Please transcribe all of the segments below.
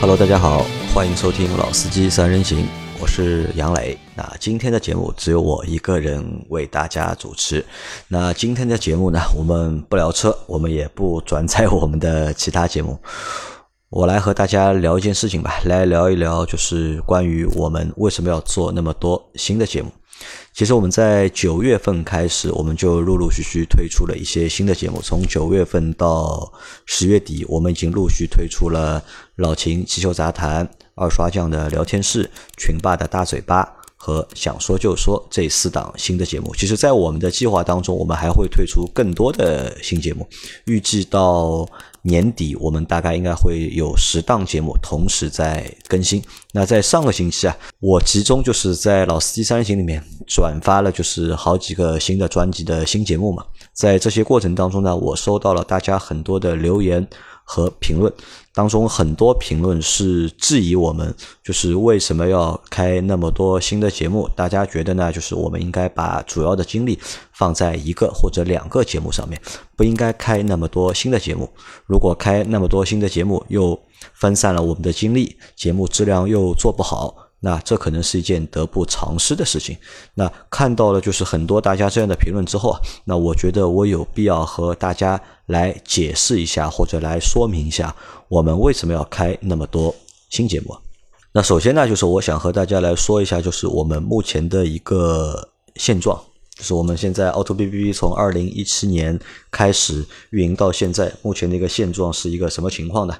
Hello，大家好，欢迎收听《老司机三人行》，我是杨磊。那今天的节目只有我一个人为大家主持。那今天的节目呢，我们不聊车，我们也不转载我们的其他节目。我来和大家聊一件事情吧，来聊一聊，就是关于我们为什么要做那么多新的节目。其实我们在九月份开始，我们就陆陆续续推出了一些新的节目。从九月份到十月底，我们已经陆续推出了老秦汽修杂谈、二刷匠的聊天室、群霸的大嘴巴和想说就说这四档新的节目。其实，在我们的计划当中，我们还会推出更多的新节目，预计到。年底我们大概应该会有十档节目同时在更新。那在上个星期啊，我集中就是在老司机三人行里面转发了就是好几个新的专辑的新节目嘛。在这些过程当中呢，我收到了大家很多的留言。和评论当中，很多评论是质疑我们，就是为什么要开那么多新的节目？大家觉得呢？就是我们应该把主要的精力放在一个或者两个节目上面，不应该开那么多新的节目。如果开那么多新的节目，又分散了我们的精力，节目质量又做不好。那这可能是一件得不偿失的事情。那看到了就是很多大家这样的评论之后啊，那我觉得我有必要和大家来解释一下，或者来说明一下，我们为什么要开那么多新节目。那首先呢，就是我想和大家来说一下，就是我们目前的一个现状，就是我们现在 Auto B B B 从二零一七年开始运营到现在，目前的一个现状是一个什么情况呢？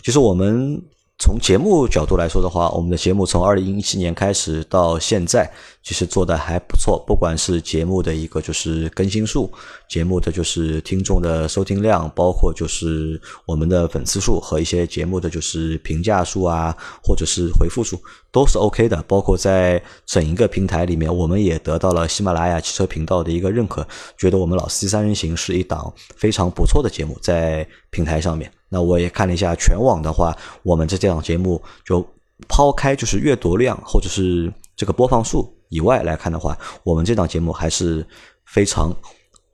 就是我们。从节目角度来说的话，我们的节目从二零一七年开始到现在，其实做的还不错。不管是节目的一个就是更新数，节目的就是听众的收听量，包括就是我们的粉丝数和一些节目的就是评价数啊，或者是回复数，都是 OK 的。包括在整一个平台里面，我们也得到了喜马拉雅汽车频道的一个认可，觉得我们老司机三人行是一档非常不错的节目，在平台上面。那我也看了一下全网的话，我们这这档节目就抛开就是阅读量或者是这个播放数以外来看的话，我们这档节目还是非常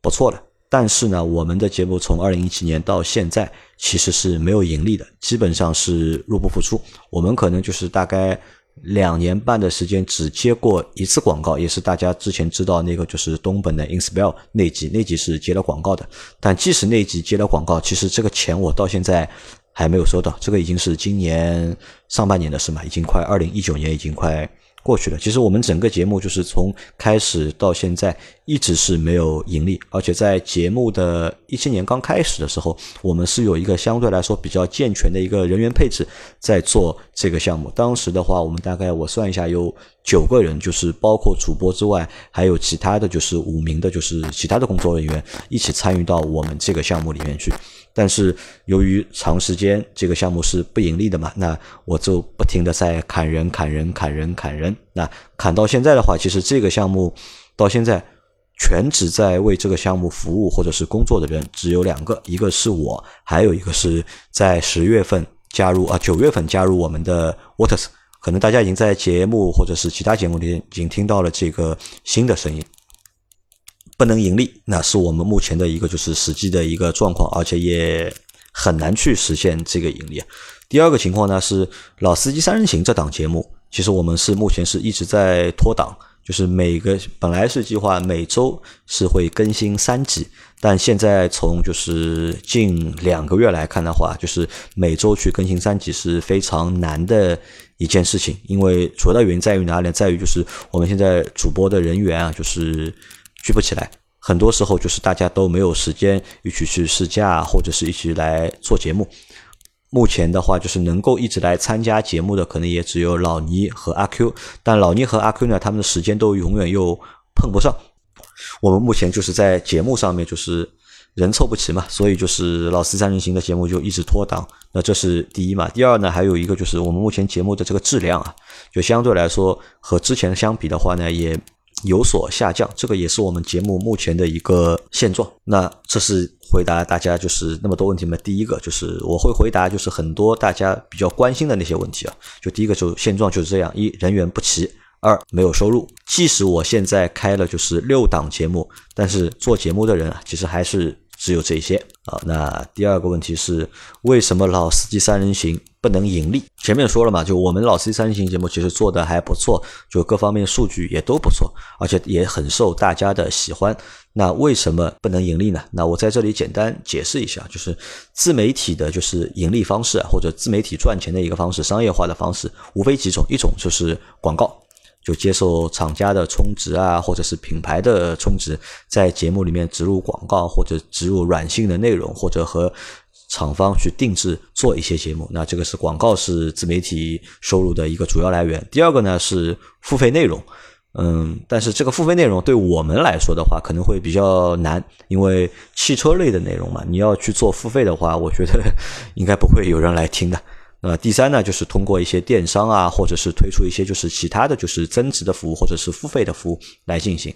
不错的。但是呢，我们的节目从二零一七年到现在其实是没有盈利的，基本上是入不敷出。我们可能就是大概。两年半的时间只接过一次广告，也是大家之前知道那个就是东本的 Inspire 那集，那集是接了广告的。但即使那集接了广告，其实这个钱我到现在还没有收到。这个已经是今年上半年的事嘛，已经快二零一九年，已经快。过去了，其实我们整个节目就是从开始到现在一直是没有盈利，而且在节目的一七年刚开始的时候，我们是有一个相对来说比较健全的一个人员配置在做这个项目。当时的话，我们大概我算一下有九个人，就是包括主播之外，还有其他的就是五名的，就是其他的工作人员一起参与到我们这个项目里面去。但是由于长时间这个项目是不盈利的嘛，那我就不停的在砍人、砍人、砍人、砍人。那砍到现在的话，其实这个项目到现在全职在为这个项目服务或者是工作的人只有两个，一个是我，还有一个是在十月份加入啊九月份加入我们的 Waters。可能大家已经在节目或者是其他节目里已经听到了这个新的声音。不能盈利，那是我们目前的一个就是实际的一个状况，而且也很难去实现这个盈利。第二个情况呢是老司机三人行这档节目，其实我们是目前是一直在拖档，就是每个本来是计划每周是会更新三集，但现在从就是近两个月来看的话，就是每周去更新三集是非常难的一件事情，因为主要的原因在于哪里？在于就是我们现在主播的人员啊，就是。聚不起来，很多时候就是大家都没有时间一起去试驾，或者是一起来做节目。目前的话，就是能够一直来参加节目的，可能也只有老倪和阿 Q。但老倪和阿 Q 呢，他们的时间都永远又碰不上。我们目前就是在节目上面就是人凑不齐嘛，所以就是老四三人行的节目就一直拖档。那这是第一嘛？第二呢，还有一个就是我们目前节目的这个质量啊，就相对来说和之前相比的话呢，也。有所下降，这个也是我们节目目前的一个现状。那这是回答大家就是那么多问题嘛？第一个就是我会回答就是很多大家比较关心的那些问题啊。就第一个就现状就是这样：一人员不齐，二没有收入。即使我现在开了就是六档节目，但是做节目的人啊，其实还是只有这些啊。那第二个问题是，为什么老司机三人行不能盈利？前面说了嘛，就我们老司机三人行节目其实做的还不错，就各方面数据也都不错，而且也很受大家的喜欢。那为什么不能盈利呢？那我在这里简单解释一下，就是自媒体的就是盈利方式或者自媒体赚钱的一个方式，商业化的方式无非几种，一种就是广告，就接受厂家的充值啊，或者是品牌的充值，在节目里面植入广告或者植入软性的内容，或者和厂方去定制做一些节目。那这个是广告是自媒体收入的一个主要来源。第二个呢是付费内容。嗯，但是这个付费内容对我们来说的话，可能会比较难，因为汽车类的内容嘛，你要去做付费的话，我觉得应该不会有人来听的。呃第三呢，就是通过一些电商啊，或者是推出一些就是其他的就是增值的服务，或者是付费的服务来进行。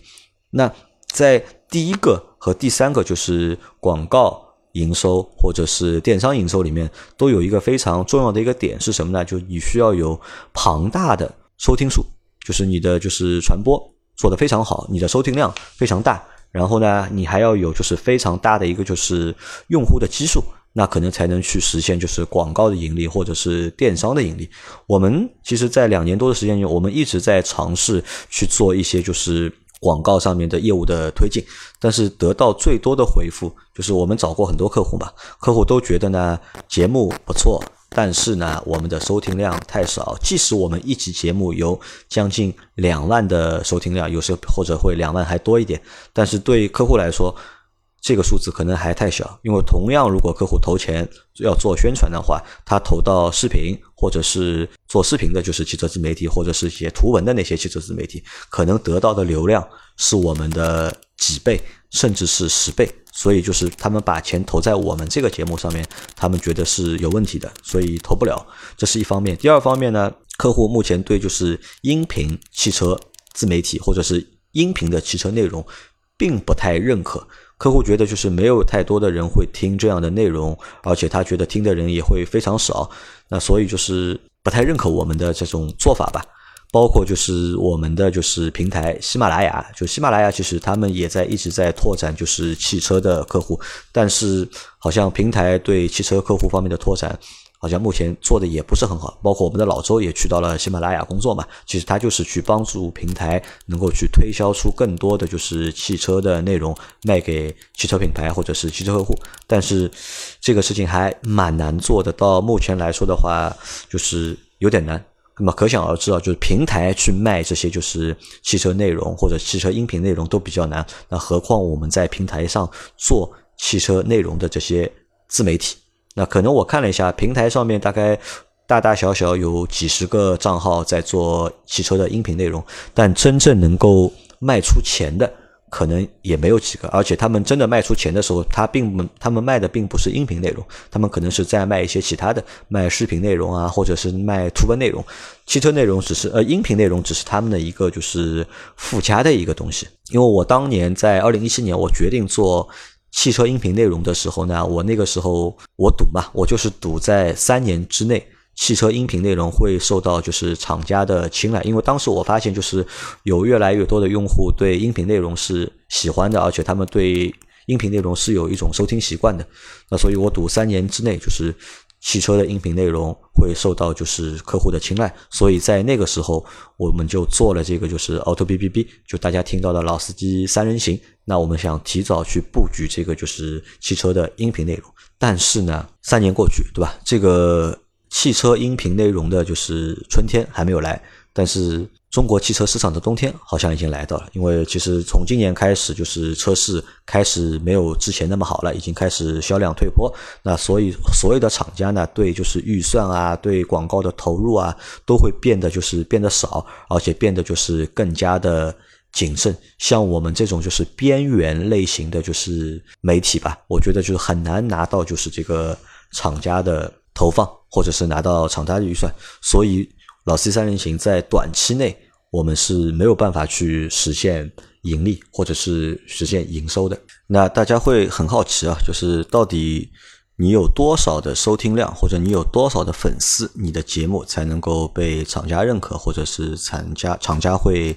那在第一个和第三个就是广告营收或者是电商营收里面，都有一个非常重要的一个点是什么呢？就你需要有庞大的收听数。就是你的就是传播做得非常好，你的收听量非常大，然后呢，你还要有就是非常大的一个就是用户的基数，那可能才能去实现就是广告的盈利或者是电商的盈利。我们其实，在两年多的时间里，我们一直在尝试去做一些就是广告上面的业务的推进，但是得到最多的回复就是我们找过很多客户嘛，客户都觉得呢节目不错。但是呢，我们的收听量太少。即使我们一期节目有将近两万的收听量，有时候或者会两万还多一点，但是对客户来说，这个数字可能还太小。因为同样，如果客户投钱要做宣传的话，他投到视频或者是做视频的，就是汽车自媒体，或者是写图文的那些汽车自媒体，可能得到的流量是我们的几倍，甚至是十倍。所以就是他们把钱投在我们这个节目上面，他们觉得是有问题的，所以投不了。这是一方面。第二方面呢，客户目前对就是音频汽车自媒体或者是音频的汽车内容，并不太认可。客户觉得就是没有太多的人会听这样的内容，而且他觉得听的人也会非常少。那所以就是不太认可我们的这种做法吧。包括就是我们的就是平台喜马拉雅，就喜马拉雅其实他们也在一直在拓展就是汽车的客户，但是好像平台对汽车客户方面的拓展，好像目前做的也不是很好。包括我们的老周也去到了喜马拉雅工作嘛，其实他就是去帮助平台能够去推销出更多的就是汽车的内容卖给汽车品牌或者是汽车客户，但是这个事情还蛮难做的。到目前来说的话，就是有点难。那么可想而知啊，就是平台去卖这些就是汽车内容或者汽车音频内容都比较难，那何况我们在平台上做汽车内容的这些自媒体，那可能我看了一下，平台上面大概大大小小有几十个账号在做汽车的音频内容，但真正能够卖出钱的。可能也没有几个，而且他们真的卖出钱的时候，他并不，他们卖的并不是音频内容，他们可能是在卖一些其他的，卖视频内容啊，或者是卖图文内容，汽车内容只是呃，音频内容只是他们的一个就是附加的一个东西。因为我当年在二零一七年我决定做汽车音频内容的时候呢，我那个时候我赌嘛，我就是赌在三年之内。汽车音频内容会受到就是厂家的青睐，因为当时我发现就是有越来越多的用户对音频内容是喜欢的，而且他们对音频内容是有一种收听习惯的。那所以我赌三年之内就是汽车的音频内容会受到就是客户的青睐，所以在那个时候我们就做了这个就是 Auto B B B，就大家听到的老司机三人行。那我们想提早去布局这个就是汽车的音频内容，但是呢，三年过去，对吧？这个。汽车音频内容的就是春天还没有来，但是中国汽车市场的冬天好像已经来到了。因为其实从今年开始，就是车市开始没有之前那么好了，已经开始销量退坡。那所以所有的厂家呢，对就是预算啊，对广告的投入啊，都会变得就是变得少，而且变得就是更加的谨慎。像我们这种就是边缘类型的就是媒体吧，我觉得就是很难拿到就是这个厂家的。投放或者是拿到厂家的预算，所以老 C 三人行在短期内我们是没有办法去实现盈利或者是实现营收的。那大家会很好奇啊，就是到底你有多少的收听量，或者你有多少的粉丝，你的节目才能够被厂家认可，或者是厂家厂家会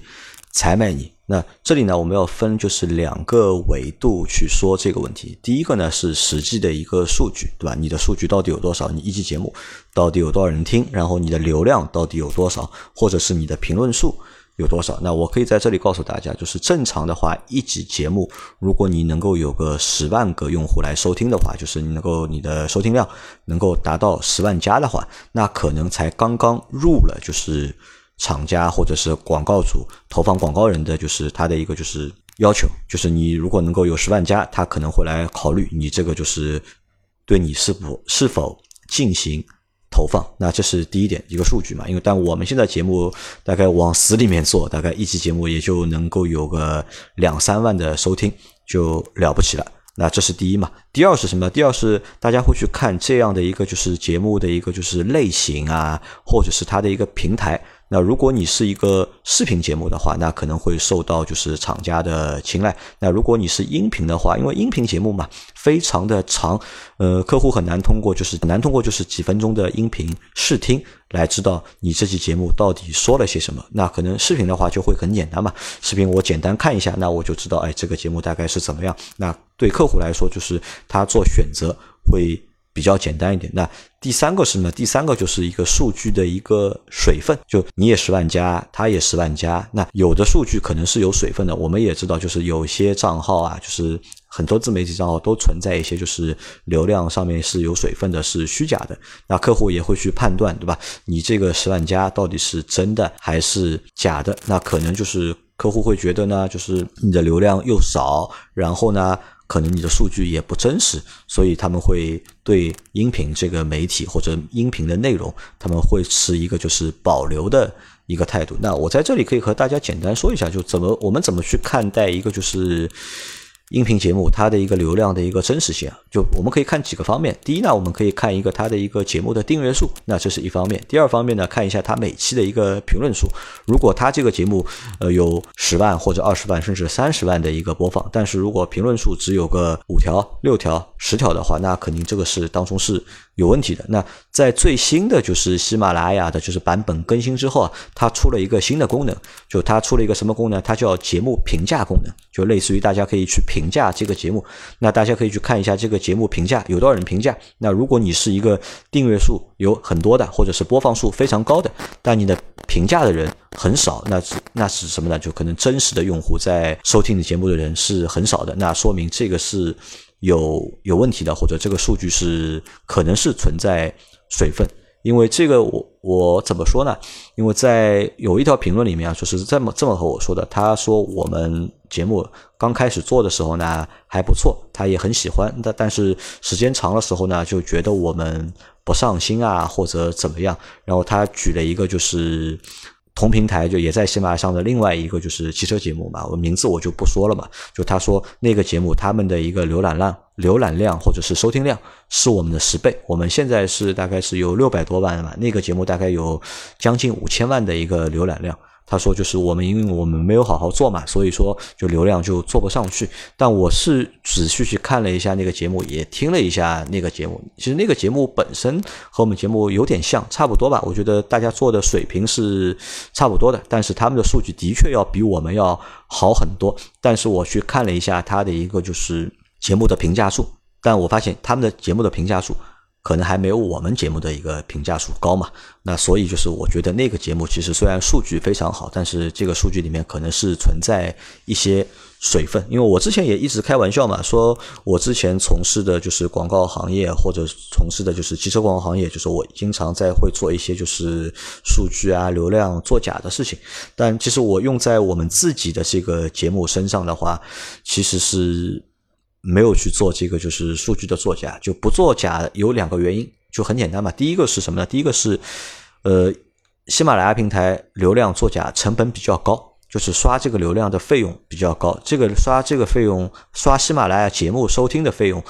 采买你。那这里呢，我们要分就是两个维度去说这个问题。第一个呢是实际的一个数据，对吧？你的数据到底有多少？你一期节目到底有多少人听？然后你的流量到底有多少？或者是你的评论数有多少？那我可以在这里告诉大家，就是正常的话，一集节目如果你能够有个十万个用户来收听的话，就是你能够你的收听量能够达到十万加的话，那可能才刚刚入了就是。厂家或者是广告主投放广告人的就是他的一个就是要求，就是你如果能够有十万加，他可能会来考虑你这个就是对你是否是否进行投放。那这是第一点一个数据嘛？因为但我们现在节目大概往死里面做，大概一期节目也就能够有个两三万的收听就了不起了。那这是第一嘛？第二是什么？第二是大家会去看这样的一个就是节目的一个就是类型啊，或者是它的一个平台。那如果你是一个视频节目的话，那可能会受到就是厂家的青睐。那如果你是音频的话，因为音频节目嘛，非常的长，呃，客户很难通过就是难通过就是几分钟的音频试听来知道你这期节目到底说了些什么。那可能视频的话就会很简单嘛，视频我简单看一下，那我就知道，哎，这个节目大概是怎么样。那对客户来说，就是他做选择会。比较简单一点。那第三个是什么？第三个就是一个数据的一个水分，就你也十万加，他也十万加。那有的数据可能是有水分的。我们也知道，就是有些账号啊，就是很多自媒体账号都存在一些就是流量上面是有水分的，是虚假的。那客户也会去判断，对吧？你这个十万加到底是真的还是假的？那可能就是客户会觉得呢，就是你的流量又少，然后呢？可能你的数据也不真实，所以他们会对音频这个媒体或者音频的内容，他们会持一个就是保留的一个态度。那我在这里可以和大家简单说一下，就怎么我们怎么去看待一个就是。音频节目它的一个流量的一个真实性啊，就我们可以看几个方面。第一呢，我们可以看一个它的一个节目的订阅数，那这是一方面。第二方面呢，看一下它每期的一个评论数。如果它这个节目呃有十万或者二十万甚至三十万的一个播放，但是如果评论数只有个五条、六条、十条的话，那肯定这个是当中是有问题的。那在最新的就是喜马拉雅的就是版本更新之后啊，它出了一个新的功能，就它出了一个什么功能？它叫节目评价功能，就类似于大家可以去评。价这个节目，那大家可以去看一下这个节目评价有多少人评价。那如果你是一个订阅数有很多的，或者是播放数非常高的，但你的评价的人很少，那是那是什么呢？就可能真实的用户在收听你节目的人是很少的，那说明这个是有有问题的，或者这个数据是可能是存在水分。因为这个我我怎么说呢？因为在有一条评论里面啊，就是这么这么和我说的。他说我们节目刚开始做的时候呢还不错，他也很喜欢。但但是时间长的时候呢，就觉得我们不上心啊，或者怎么样。然后他举了一个就是。同平台就也在喜马拉雅上的另外一个就是汽车节目嘛，我名字我就不说了嘛。就他说那个节目他们的一个浏览量、浏览量或者是收听量是我们的十倍，我们现在是大概是有六百多万嘛，那个节目大概有将近五千万的一个浏览量。他说：“就是我们，因为我们没有好好做嘛，所以说就流量就做不上去。但我是仔细去看了一下那个节目，也听了一下那个节目。其实那个节目本身和我们节目有点像，差不多吧。我觉得大家做的水平是差不多的，但是他们的数据的确要比我们要好很多。但是我去看了一下他的一个就是节目的评价数，但我发现他们的节目的评价数。”可能还没有我们节目的一个评价数高嘛？那所以就是我觉得那个节目其实虽然数据非常好，但是这个数据里面可能是存在一些水分。因为我之前也一直开玩笑嘛，说我之前从事的就是广告行业，或者从事的就是汽车广告行业，就是我经常在会做一些就是数据啊、流量作假的事情。但其实我用在我们自己的这个节目身上的话，其实是。没有去做这个就是数据的作假，就不作假有两个原因，就很简单嘛。第一个是什么呢？第一个是，呃，喜马拉雅平台流量作假成本比较高，就是刷这个流量的费用比较高。这个刷这个费用，刷喜马拉雅节目收听的费用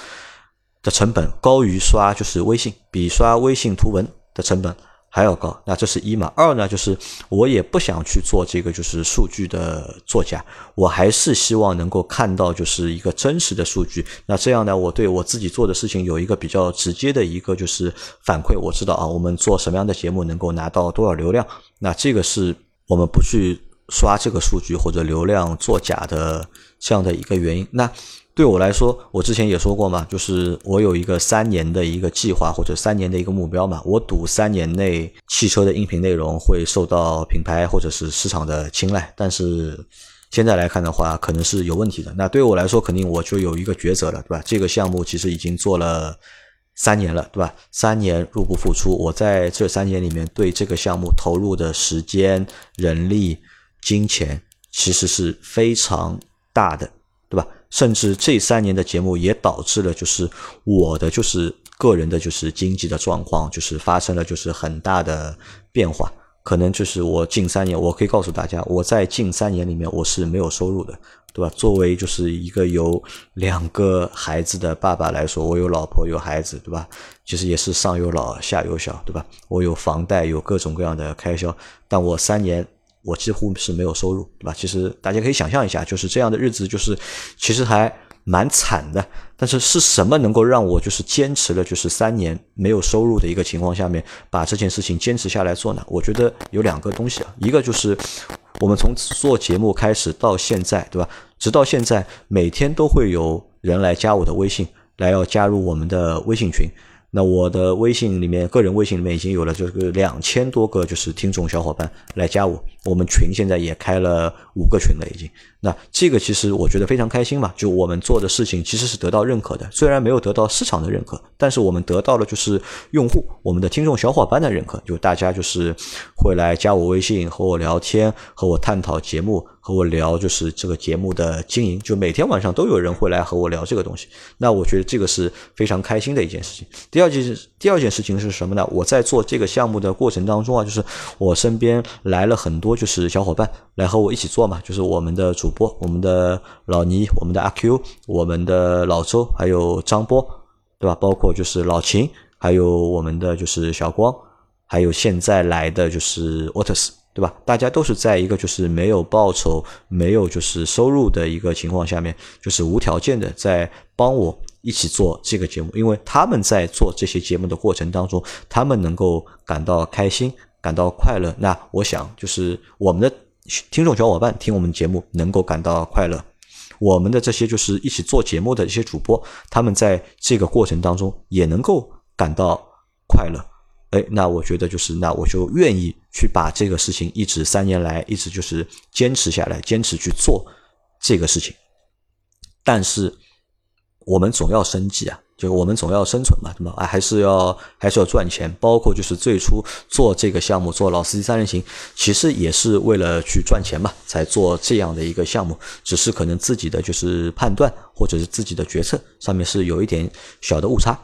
的成本高于刷就是微信，比刷微信图文的成本还要高。那这是一嘛？二呢，就是我也不想去做这个就是数据的作假，我还是希望能够看到就是一个真实的数据。那这样呢，我对我自己做的事情有一个比较直接的一个就是反馈。我知道啊，我们做什么样的节目能够拿到多少流量。那这个是我们不去刷这个数据或者流量作假的这样的一个原因。那对我来说，我之前也说过嘛，就是我有一个三年的一个计划或者三年的一个目标嘛。我赌三年内汽车的音频内容会受到品牌或者是市场的青睐，但是现在来看的话，可能是有问题的。那对我来说，肯定我就有一个抉择了，对吧？这个项目其实已经做了三年了，对吧？三年入不敷出，我在这三年里面对这个项目投入的时间、人力、金钱，其实是非常大的，对吧？甚至这三年的节目也导致了，就是我的就是个人的，就是经济的状况，就是发生了就是很大的变化。可能就是我近三年，我可以告诉大家，我在近三年里面我是没有收入的，对吧？作为就是一个有两个孩子的爸爸来说，我有老婆有孩子，对吧？其实也是上有老下有小，对吧？我有房贷，有各种各样的开销，但我三年。我几乎是没有收入，对吧？其实大家可以想象一下，就是这样的日子，就是其实还蛮惨的。但是是什么能够让我就是坚持了就是三年没有收入的一个情况下面，把这件事情坚持下来做呢？我觉得有两个东西啊，一个就是我们从做节目开始到现在，对吧？直到现在，每天都会有人来加我的微信，来要加入我们的微信群。那我的微信里面，个人微信里面已经有了这个两千多个就是听众小伙伴来加我，我们群现在也开了五个群了已经。那这个其实我觉得非常开心嘛，就我们做的事情其实是得到认可的，虽然没有得到市场的认可，但是我们得到了就是用户、我们的听众小伙伴的认可，就大家就是会来加我微信和我聊天，和我探讨节目。和我聊就是这个节目的经营，就每天晚上都有人会来和我聊这个东西。那我觉得这个是非常开心的一件事情。第二件事，第二件事情是什么呢？我在做这个项目的过程当中啊，就是我身边来了很多就是小伙伴来和我一起做嘛，就是我们的主播，我们的老倪，我们的阿 Q，我们的老周，还有张波，对吧？包括就是老秦，还有我们的就是小光，还有现在来的就是沃特斯。对吧？大家都是在一个就是没有报酬、没有就是收入的一个情况下面，就是无条件的在帮我一起做这个节目，因为他们在做这些节目的过程当中，他们能够感到开心、感到快乐。那我想，就是我们的听众小伙伴听我们节目能够感到快乐，我们的这些就是一起做节目的一些主播，他们在这个过程当中也能够感到快乐。哎，那我觉得就是，那我就愿意去把这个事情一直三年来一直就是坚持下来，坚持去做这个事情。但是我们总要生计啊，就我们总要生存嘛，对吧？啊，还是要还是要赚钱。包括就是最初做这个项目，做老司机三人行，其实也是为了去赚钱嘛，才做这样的一个项目。只是可能自己的就是判断或者是自己的决策上面是有一点小的误差。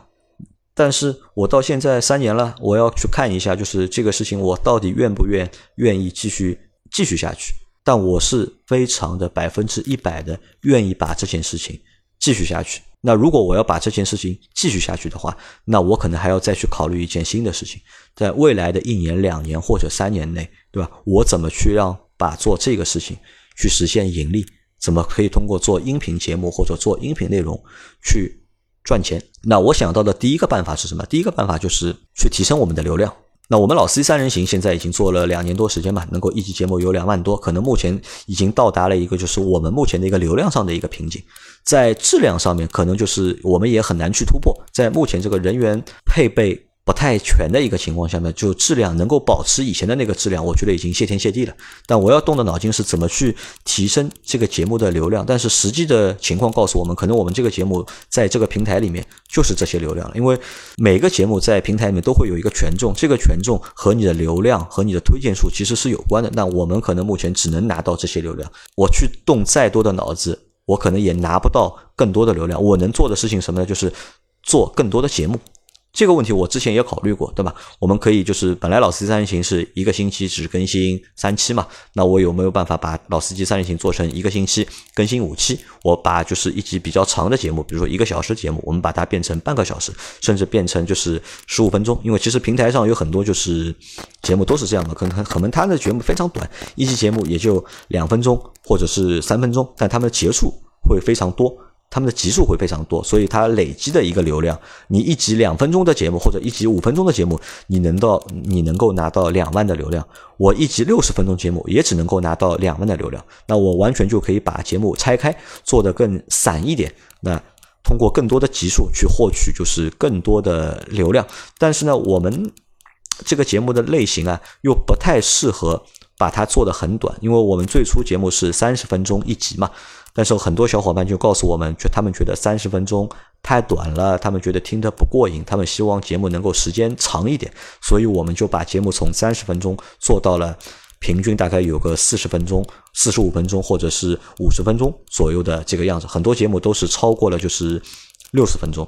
但是我到现在三年了，我要去看一下，就是这个事情我到底愿不愿愿意继续继续下去？但我是非常的百分之一百的愿意把这件事情继续下去。那如果我要把这件事情继续下去的话，那我可能还要再去考虑一件新的事情，在未来的一年、两年或者三年内，对吧？我怎么去让把做这个事情去实现盈利？怎么可以通过做音频节目或者做音频内容去？赚钱，那我想到的第一个办法是什么？第一个办法就是去提升我们的流量。那我们老司机三人行现在已经做了两年多时间嘛，能够一集节目有两万多，可能目前已经到达了一个就是我们目前的一个流量上的一个瓶颈，在质量上面可能就是我们也很难去突破，在目前这个人员配备。不太全的一个情况下面，就质量能够保持以前的那个质量，我觉得已经谢天谢地了。但我要动的脑筋是怎么去提升这个节目的流量。但是实际的情况告诉我们，可能我们这个节目在这个平台里面就是这些流量了。因为每个节目在平台里面都会有一个权重，这个权重和你的流量和你的推荐数其实是有关的。那我们可能目前只能拿到这些流量，我去动再多的脑子，我可能也拿不到更多的流量。我能做的事情什么呢？就是做更多的节目。这个问题我之前也考虑过，对吧？我们可以就是本来老司机三人行是一个星期只更新三期嘛，那我有没有办法把老司机三人行做成一个星期更新五期？我把就是一集比较长的节目，比如说一个小时节目，我们把它变成半个小时，甚至变成就是十五分钟。因为其实平台上有很多就是节目都是这样的，可能可能它的节目非常短，一期节目也就两分钟或者是三分钟，但他们的结束会非常多。他们的集数会非常多，所以它累积的一个流量，你一集两分钟的节目或者一集五分钟的节目，你能到你能够拿到两万的流量。我一集六十分钟节目也只能够拿到两万的流量，那我完全就可以把节目拆开，做得更散一点。那通过更多的集数去获取就是更多的流量，但是呢，我们这个节目的类型啊，又不太适合把它做得很短，因为我们最初节目是三十分钟一集嘛。但是很多小伙伴就告诉我们，就他们觉得三十分钟太短了，他们觉得听得不过瘾，他们希望节目能够时间长一点，所以我们就把节目从三十分钟做到了平均大概有个四十分钟、四十五分钟或者是五十分钟左右的这个样子。很多节目都是超过了就是六十分钟。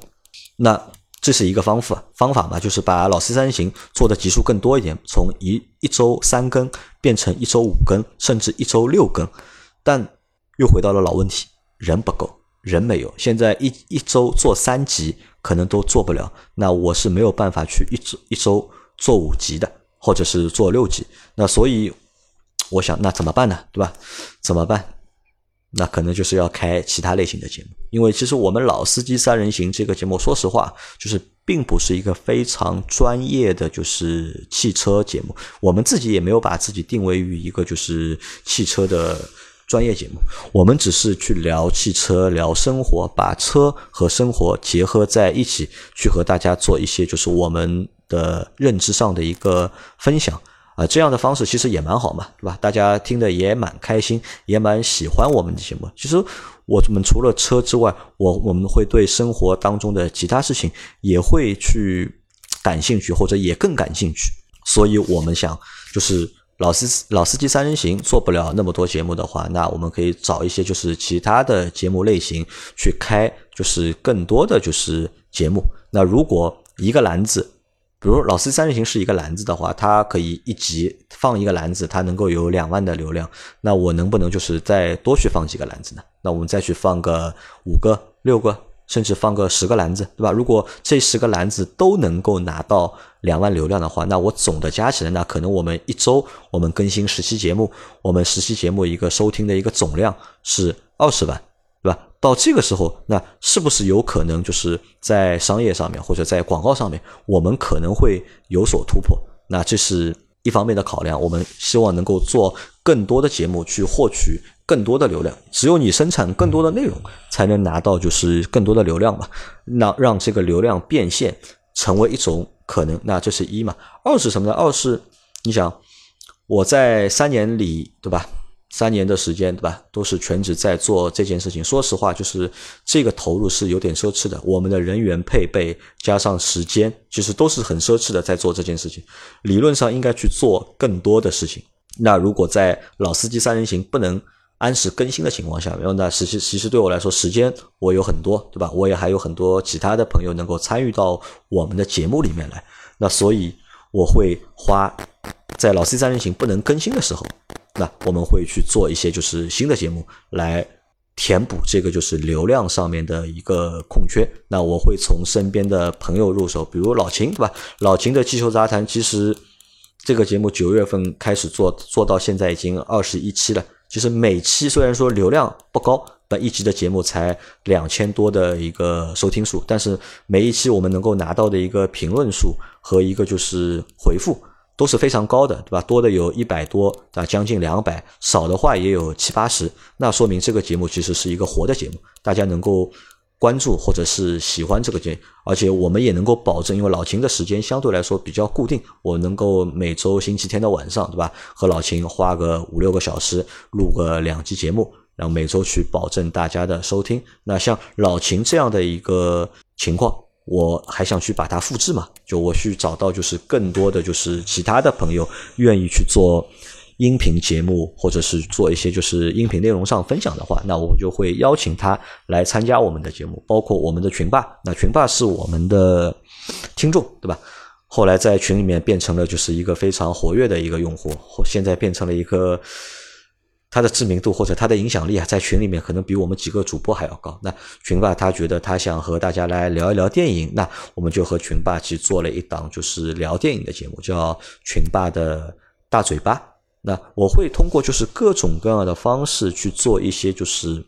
那这是一个方法方法嘛，就是把老 C 三行做的集数更多一点，从一一周三更变成一周五更，甚至一周六更，但。又回到了老问题，人不够，人没有。现在一一周做三集可能都做不了，那我是没有办法去一周一周做五集的，或者是做六集。那所以我想，那怎么办呢？对吧？怎么办？那可能就是要开其他类型的节目，因为其实我们老司机三人行这个节目，说实话，就是并不是一个非常专业的就是汽车节目，我们自己也没有把自己定位于一个就是汽车的。专业节目，我们只是去聊汽车、聊生活，把车和生活结合在一起，去和大家做一些就是我们的认知上的一个分享啊。这样的方式其实也蛮好嘛，对吧？大家听的也蛮开心，也蛮喜欢我们的节目。其实我们除了车之外，我我们会对生活当中的其他事情也会去感兴趣，或者也更感兴趣。所以我们想就是。老司老司机三人行做不了那么多节目的话，那我们可以找一些就是其他的节目类型去开，就是更多的就是节目。那如果一个篮子，比如老司机三人行是一个篮子的话，它可以一集放一个篮子，它能够有两万的流量。那我能不能就是再多去放几个篮子呢？那我们再去放个五个、六个。甚至放个十个篮子，对吧？如果这十个篮子都能够拿到两万流量的话，那我总的加起来，那可能我们一周我们更新十期节目，我们十期节目一个收听的一个总量是二十万，对吧？到这个时候，那是不是有可能就是在商业上面或者在广告上面，我们可能会有所突破？那这是一方面的考量，我们希望能够做更多的节目去获取。更多的流量，只有你生产更多的内容，才能拿到就是更多的流量嘛。那让这个流量变现成为一种可能，那这是一嘛。二是什么呢？二是你想，我在三年里，对吧？三年的时间，对吧？都是全职在做这件事情。说实话，就是这个投入是有点奢侈的。我们的人员配备加上时间，其实都是很奢侈的，在做这件事情。理论上应该去做更多的事情。那如果在老司机三人行不能。按时更新的情况下，然后呢，实际其实对我来说，时间我有很多，对吧？我也还有很多其他的朋友能够参与到我们的节目里面来。那所以我会花在老 C 三人行不能更新的时候，那我们会去做一些就是新的节目来填补这个就是流量上面的一个空缺。那我会从身边的朋友入手，比如老秦，对吧？老秦的气球杂谈，其实这个节目九月份开始做，做到现在已经二十一期了。其实每期虽然说流量不高，但一集的节目才两千多的一个收听数，但是每一期我们能够拿到的一个评论数和一个就是回复都是非常高的，对吧？多的有一百多啊，将近两百，少的话也有七八十，那说明这个节目其实是一个活的节目，大家能够。关注或者是喜欢这个节，而且我们也能够保证，因为老秦的时间相对来说比较固定，我能够每周星期天的晚上，对吧？和老秦花个五六个小时录个两集节目，然后每周去保证大家的收听。那像老秦这样的一个情况，我还想去把它复制嘛？就我去找到就是更多的就是其他的朋友愿意去做。音频节目，或者是做一些就是音频内容上分享的话，那我就会邀请他来参加我们的节目，包括我们的群霸。那群霸是我们的听众，对吧？后来在群里面变成了就是一个非常活跃的一个用户，现在变成了一个他的知名度或者他的影响力啊，在群里面可能比我们几个主播还要高。那群霸他觉得他想和大家来聊一聊电影，那我们就和群霸去做了一档就是聊电影的节目，叫群霸的大嘴巴。那我会通过就是各种各样的方式去做一些就是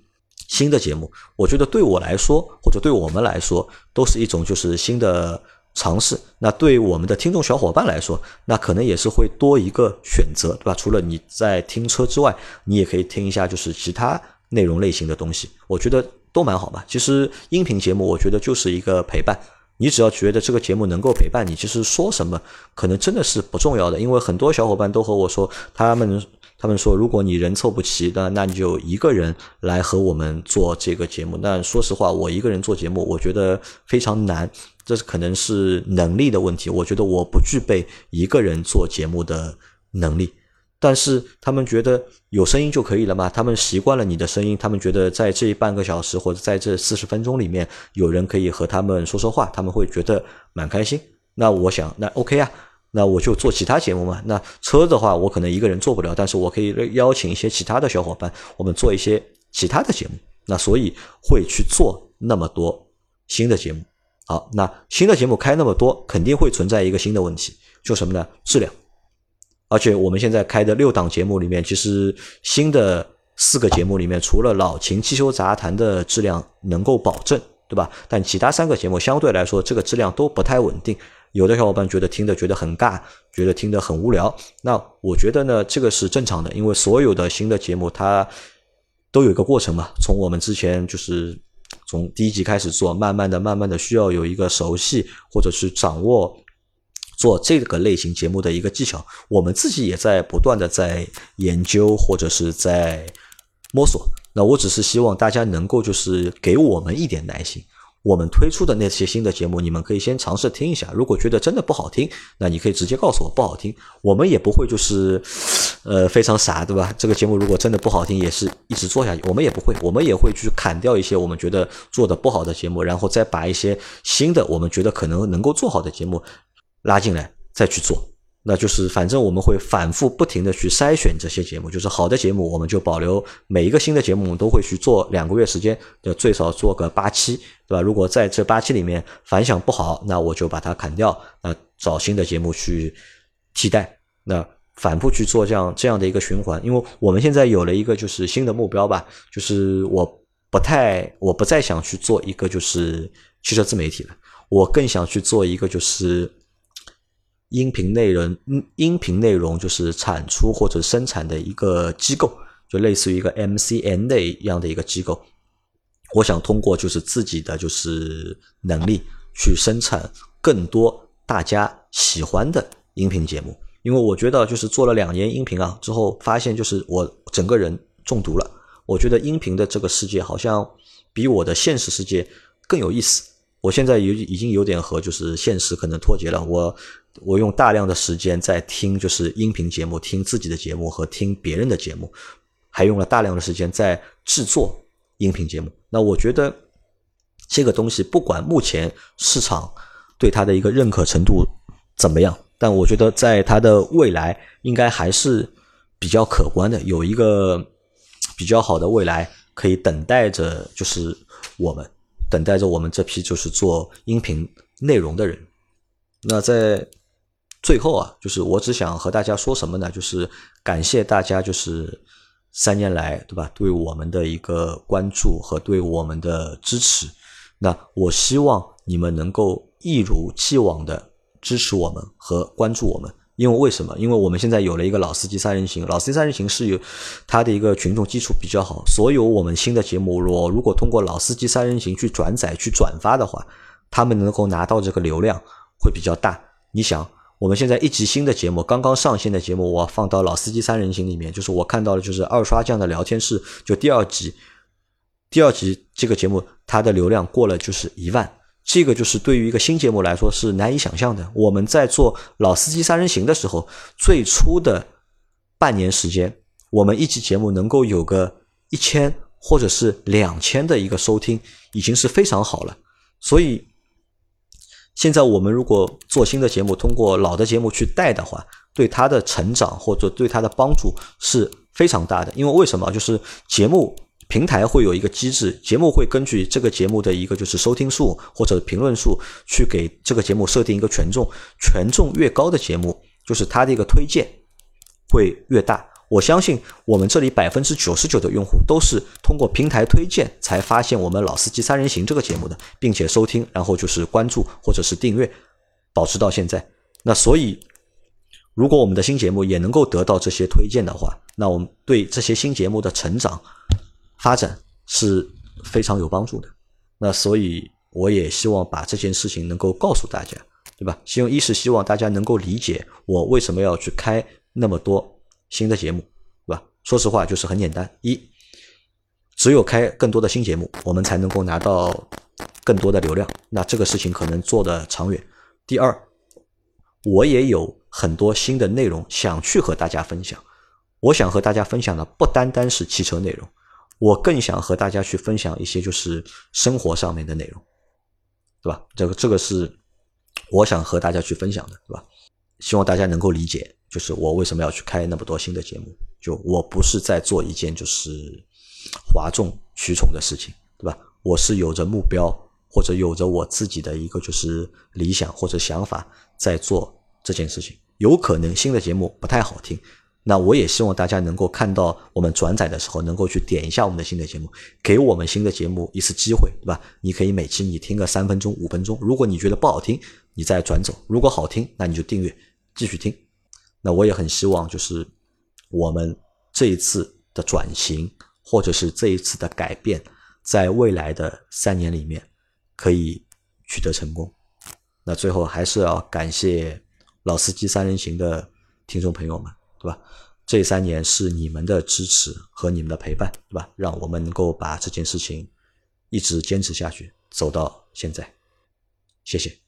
新的节目，我觉得对我来说或者对我们来说都是一种就是新的。尝试，那对我们的听众小伙伴来说，那可能也是会多一个选择，对吧？除了你在听车之外，你也可以听一下就是其他内容类型的东西，我觉得都蛮好吧。其实音频节目，我觉得就是一个陪伴，你只要觉得这个节目能够陪伴你，其实说什么可能真的是不重要的。因为很多小伙伴都和我说，他们他们说，如果你人凑不齐，那那你就一个人来和我们做这个节目。那说实话，我一个人做节目，我觉得非常难。这是可能是能力的问题，我觉得我不具备一个人做节目的能力，但是他们觉得有声音就可以了嘛？他们习惯了你的声音，他们觉得在这半个小时或者在这四十分钟里面，有人可以和他们说说话，他们会觉得蛮开心。那我想，那 OK 啊，那我就做其他节目嘛。那车的话，我可能一个人做不了，但是我可以邀请一些其他的小伙伴，我们做一些其他的节目。那所以会去做那么多新的节目。好，那新的节目开那么多，肯定会存在一个新的问题，就什么呢？质量。而且我们现在开的六档节目里面，其实新的四个节目里面，除了老秦汽修杂谈的质量能够保证，对吧？但其他三个节目相对来说，这个质量都不太稳定。有的小伙伴觉得听的觉得很尬，觉得听得很无聊。那我觉得呢，这个是正常的，因为所有的新的节目它都有一个过程嘛。从我们之前就是。从第一集开始做，慢慢的、慢慢的，需要有一个熟悉或者是掌握做这个类型节目的一个技巧。我们自己也在不断的在研究或者是在摸索。那我只是希望大家能够就是给我们一点耐心。我们推出的那些新的节目，你们可以先尝试听一下。如果觉得真的不好听，那你可以直接告诉我不好听，我们也不会就是，呃，非常傻，对吧？这个节目如果真的不好听，也是一直做下去，我们也不会，我们也会去砍掉一些我们觉得做的不好的节目，然后再把一些新的我们觉得可能能够做好的节目拉进来，再去做。那就是反正我们会反复不停的去筛选这些节目，就是好的节目我们就保留，每一个新的节目我们都会去做两个月时间，就最少做个八期，对吧？如果在这八期里面反响不好，那我就把它砍掉，那找新的节目去替代，那反复去做这样这样的一个循环。因为我们现在有了一个就是新的目标吧，就是我不太我不再想去做一个就是汽车自媒体了，我更想去做一个就是。音频内容，音频内容就是产出或者生产的一个机构，就类似于一个 MCN 的一样的一个机构。我想通过就是自己的就是能力去生产更多大家喜欢的音频节目，因为我觉得就是做了两年音频啊之后，发现就是我整个人中毒了。我觉得音频的这个世界好像比我的现实世界更有意思。我现在有已经有点和就是现实可能脱节了。我。我用大量的时间在听，就是音频节目，听自己的节目和听别人的节目，还用了大量的时间在制作音频节目。那我觉得这个东西，不管目前市场对它的一个认可程度怎么样，但我觉得在它的未来应该还是比较可观的，有一个比较好的未来可以等待着，就是我们等待着我们这批就是做音频内容的人。那在。最后啊，就是我只想和大家说什么呢？就是感谢大家，就是三年来，对吧？对我们的一个关注和对我们的支持。那我希望你们能够一如既往的支持我们和关注我们。因为为什么？因为我们现在有了一个老司机三人行，老司机三人行是有它的一个群众基础比较好。所有我们新的节目，我如果通过老司机三人行去转载、去转发的话，他们能够拿到这个流量会比较大。你想？我们现在一集新的节目刚刚上线的节目，我放到老司机三人行里面，就是我看到的，就是二刷匠的聊天室，就第二集，第二集这个节目它的流量过了就是一万，这个就是对于一个新节目来说是难以想象的。我们在做老司机三人行的时候，最初的半年时间，我们一集节目能够有个一千或者是两千的一个收听，已经是非常好了。所以。现在我们如果做新的节目，通过老的节目去带的话，对他的成长或者对他的帮助是非常大的。因为为什么？就是节目平台会有一个机制，节目会根据这个节目的一个就是收听数或者评论数，去给这个节目设定一个权重。权重越高的节目，就是它的一个推荐会越大。我相信我们这里百分之九十九的用户都是通过平台推荐才发现我们《老司机三人行》这个节目的，并且收听，然后就是关注或者是订阅，保持到现在。那所以，如果我们的新节目也能够得到这些推荐的话，那我们对这些新节目的成长发展是非常有帮助的。那所以，我也希望把这件事情能够告诉大家，对吧？希望一是希望大家能够理解我为什么要去开那么多。新的节目，对吧？说实话，就是很简单：一，只有开更多的新节目，我们才能够拿到更多的流量。那这个事情可能做的长远。第二，我也有很多新的内容想去和大家分享。我想和大家分享的不单单是汽车内容，我更想和大家去分享一些就是生活上面的内容，对吧？这个这个是我想和大家去分享的，对吧？希望大家能够理解。就是我为什么要去开那么多新的节目？就我不是在做一件就是哗众取宠的事情，对吧？我是有着目标或者有着我自己的一个就是理想或者想法在做这件事情。有可能新的节目不太好听，那我也希望大家能够看到我们转载的时候，能够去点一下我们的新的节目，给我们新的节目一次机会，对吧？你可以每期你听个三分钟、五分钟，如果你觉得不好听，你再转走；如果好听，那你就订阅继续听。那我也很希望，就是我们这一次的转型，或者是这一次的改变，在未来的三年里面可以取得成功。那最后还是要感谢老司机三人行的听众朋友们，对吧？这三年是你们的支持和你们的陪伴，对吧？让我们能够把这件事情一直坚持下去，走到现在。谢谢。